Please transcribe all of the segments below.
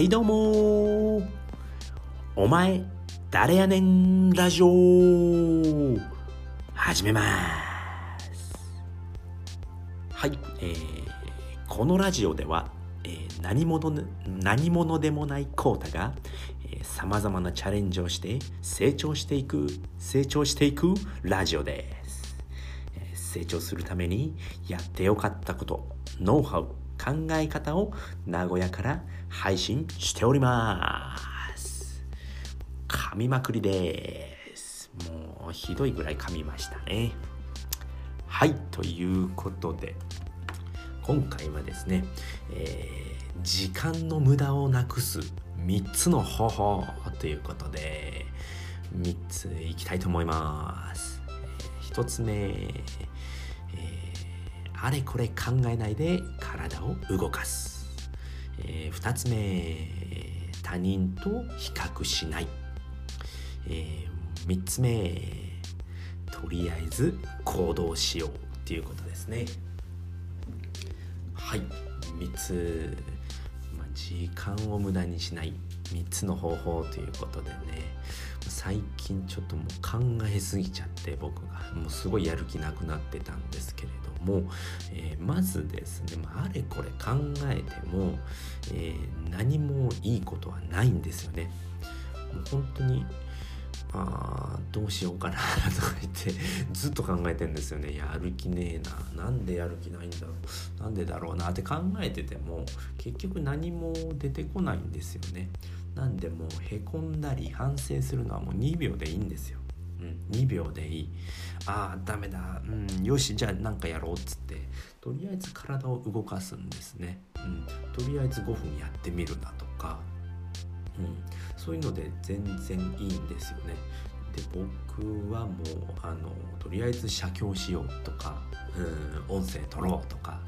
はいどうも。お前誰やねんラジオ。始めます。はい、えー、このラジオでは、えー、何者何者でもないコータがさまざまなチャレンジをして成長していく成長していくラジオです、えー成長するためにやってよかったことノウハウ考え方を名古屋から配信しております。噛みまくりです。もうひどいぐらい噛みましたね。はいということで今回はですね、えー時間の無駄をなくす3つの方法ということで3ついきたいと思います、1つ目、あれこれ考えないで体を動かす、え2つ目他人と比較しない、え3つ目とりあえず行動しようっていうことですね。はい。3つ、まあ、時間を無駄にしない3つの方法ということでね。最近ちょっともう考えすぎちゃって僕がもうすごいやる気なくなってたんですけれども、えーまずですね、まあ、れこれ考えても、えー何もいいことはないんですよね。もう本当にあどうしようかなとか言ってずっと考えてんですよねやる気ねえななんでやる気ないんだろうなんでだろうなって考えてても結局何も出てこないんですよねなんでもうへこんだり反省するのはもう2秒でいいんですよ。うん、2秒でいい。ああダメだ、うん、よしじゃあ何かやろうっつって。とりあえず体を動かすんですね、うん、とりあえず5分やってみるなとか、うん、そういうので全然いいんですよね。で僕はもうあのとりあえず写経しようとか、うん、音声取ろうとか、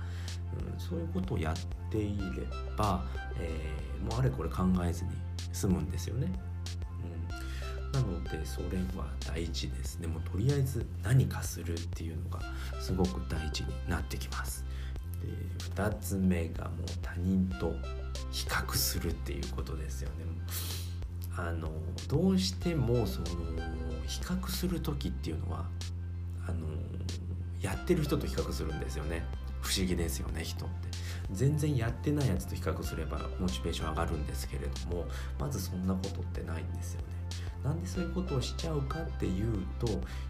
うん、そういうことをやっていれば、えーもうあれこれ考えずに済むんですよね。うん、なのでそれは大事ですねもとりあえず何かするっていうのがすごく大事になってきます。で2つ目がもう他人と比較するっていうことですよね。あのどうしてもその比較する時っていうのはあのやってる人と比較するんですよね不思議ですよね人って。全然やってないやつと比較すればモチベーション上がるんですけれどもまずそんなことってないんですよね。なんでそういうことをしちゃうかっていうと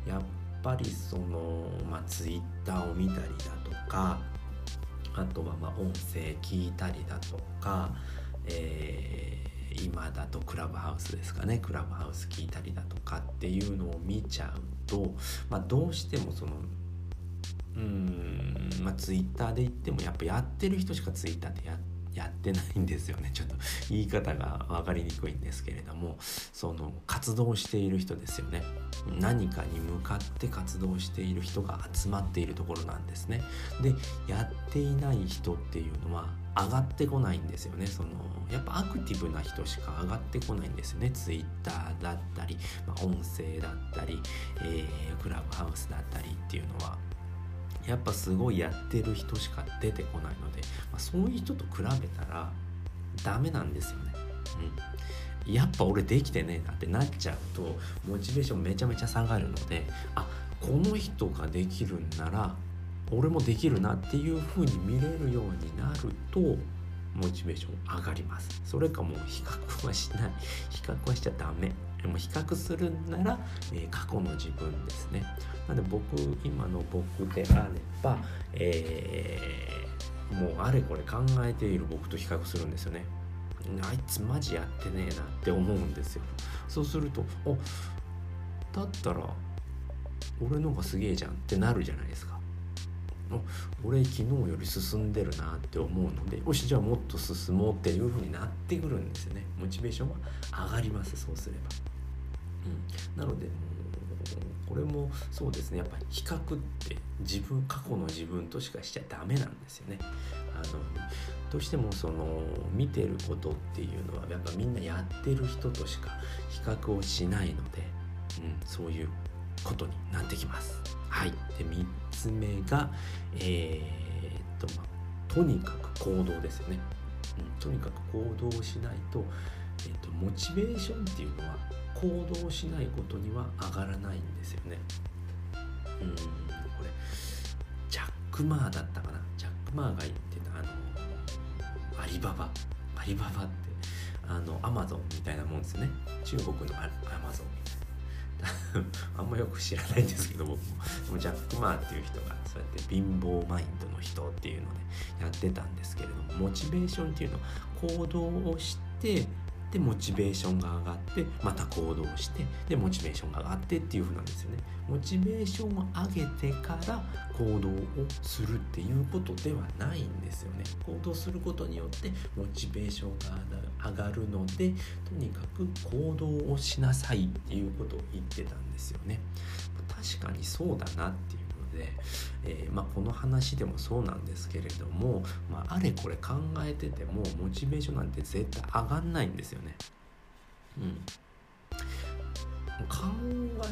やっぱりそのまあツイッターを見たりだとかあとはまあ音声聞いたりだとか、えー今だとクラブハウスですかね。クラブハウス聞いたりだとかっていうのを見ちゃうと、まあ、どうしてもそのまあツイッターで言ってもやっぱやってる人しかツイッターでややってないんですよね。ちょっと言い方が分かりにくいんですけれどもその活動している人ですよね。何かに向かって活動している人が集まっているところなんですね。でやっていない人っていうのは上がってこないんですよね。そのやっぱアクティブな人しか上がってこないんですよね。ツイッターだったり、まあ、音声だったり、えークラブハウスだったりっていうのは。やっぱすごいやってる人しか出てこないので、まあ、そういう人と比べたらダメなんですよね。うん、やっぱ俺できてねえなってなっちゃうとモチベーションめちゃめちゃ下がるのであこの人ができるんなら俺もできるなっていう風に見れるようになるとモチベーション上がります。それかもう比較はしない。比較はしちゃダメ。でも比較するなら、えー過去の自分ですね。なので僕今の僕であれば、えーもうあれこれ考えている僕と比較するんですよね。あいつマジやってねえなって思うんですよ。そうするとおだったら俺の方がすげえじゃんってなるじゃないですか。お俺昨日より進んでるなって思うのでよしじゃあもっと進もうっていう風になってくるんですよね。モチベーションは上がりますそうすれば、うん、なのでこれもそうですねやっぱり比較って自分過去の自分としかしちゃダメなんですよねあのどうしてもその見てることっていうのはやっぱみんなやってる人としか比較をしないので、うん、そういうことになってきます。はい、で3つ目が、えーっとまあ、とにかく行動ですよね。うん、とにかく行動しないと,、えーと、モチベーションっていうのは行動しないことには上がらないんですよね。うんこれジャック・マーだったかなジャック・マーが言ってたあのアリババアリババってあのアマゾンみたいなもんですね中国のアマゾンみたいな。あんまよく知らないんですけど僕もでもジャック・マーっていう人がそうやって貧乏マインドの人っていうのでやってたんですけれどもモチベーションっていうのは行動をしてでモチベーションが上がってまた行動してでモチベーションが上がってっていう風なんですよね。モチベーションを上げてから行動をするっていうことではないんですよね。行動することによってモチベーションが上がるのでとにかく行動をしなさいっていうことを言ってたんですよね。確かにそうだなっていう。で、えー、まあ、この話でもそうなんですけれども、まあ、あれこれ考えててもモチベーションなんて絶対上がんないんですよね。うん考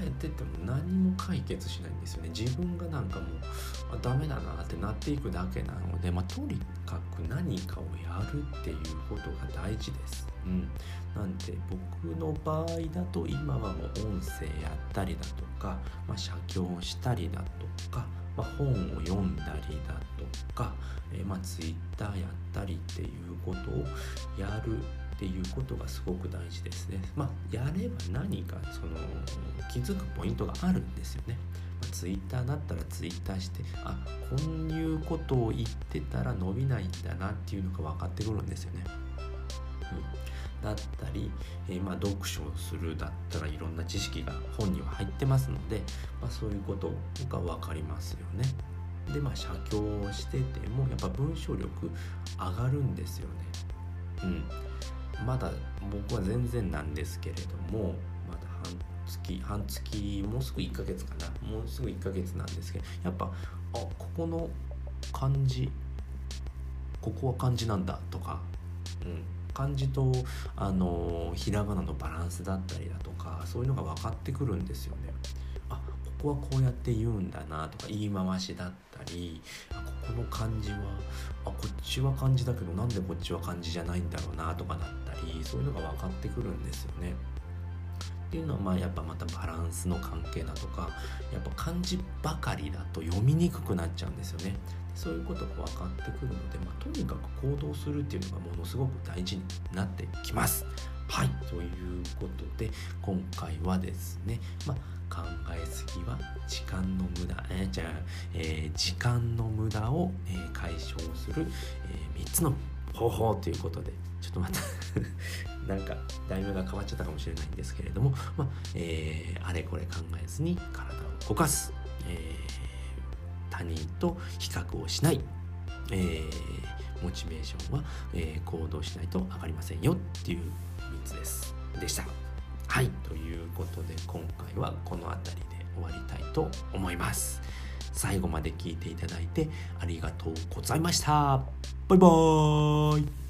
えてても何も解決しないんですよね自分がなんかもうダメだなってなっていくだけなので、まあ、とにかく何かをやるっていうことが大事です。うん、なんで僕の場合だと今はもう音声やったりだとか、まあ、写経をしたりだとか、まあ、本を読んだりだとか、えー、まあ Twitter やったりっていうことをやるっていうことがすごく大事ですね。まあ、やれば何かその気づくポイントがあるんですよね。まあ、ツイッターだったらツイッターしてあこういうことを言ってたら伸びないんだなっていうのが分かってくるんですよね。うん、だったり、えー、まあ読書をするだったらいろんな知識が本には入ってますので、まあ、そういうことが分かりますよね。でまあ写経をしててもやっぱ文章力上がるんですよね。うん、まだ僕は全然なんですけれどもまだ半月半月もうすぐ1ヶ月かなもうすぐ1ヶ月なんですけどやっぱあここの漢字ここは漢字なんだとか、うん、漢字とあのひらがなのバランスだったりだとかそういうのが分かってくるんですよね。あここはこうやって言うんだなとか言い回しだったりここの漢字はあこっちは漢字だけどなんでこっちは漢字じゃないんだろうなとかだったりそういうのが分かってくるんですよね。っていうのはまあやっぱまたバランスの関係だとかやっぱ漢字ばかりだと読みにくくなっちゃうんですよね。そういうことが分かってくるので、まあ、とにかく行動するっていうのがものすごく大事になってきます。はいということで今回はですね、まあ、考えすぎは時間の無駄、えー、じゃあ、えー、時間の無駄を、えー、解消する、え3つの方法ということでちょっとまた なんか題名が変わっちゃったかもしれないんですけれども、まあえあれこれ考えずに体を動かす、え他人と比較をしない、えモチベーションは、え行動しないと上がりませんよっていう3つです。でした。はい。ということで今回はこの辺りで終わりたいと思います。最後まで聞いていただいてありがとうございました。バイバーイ。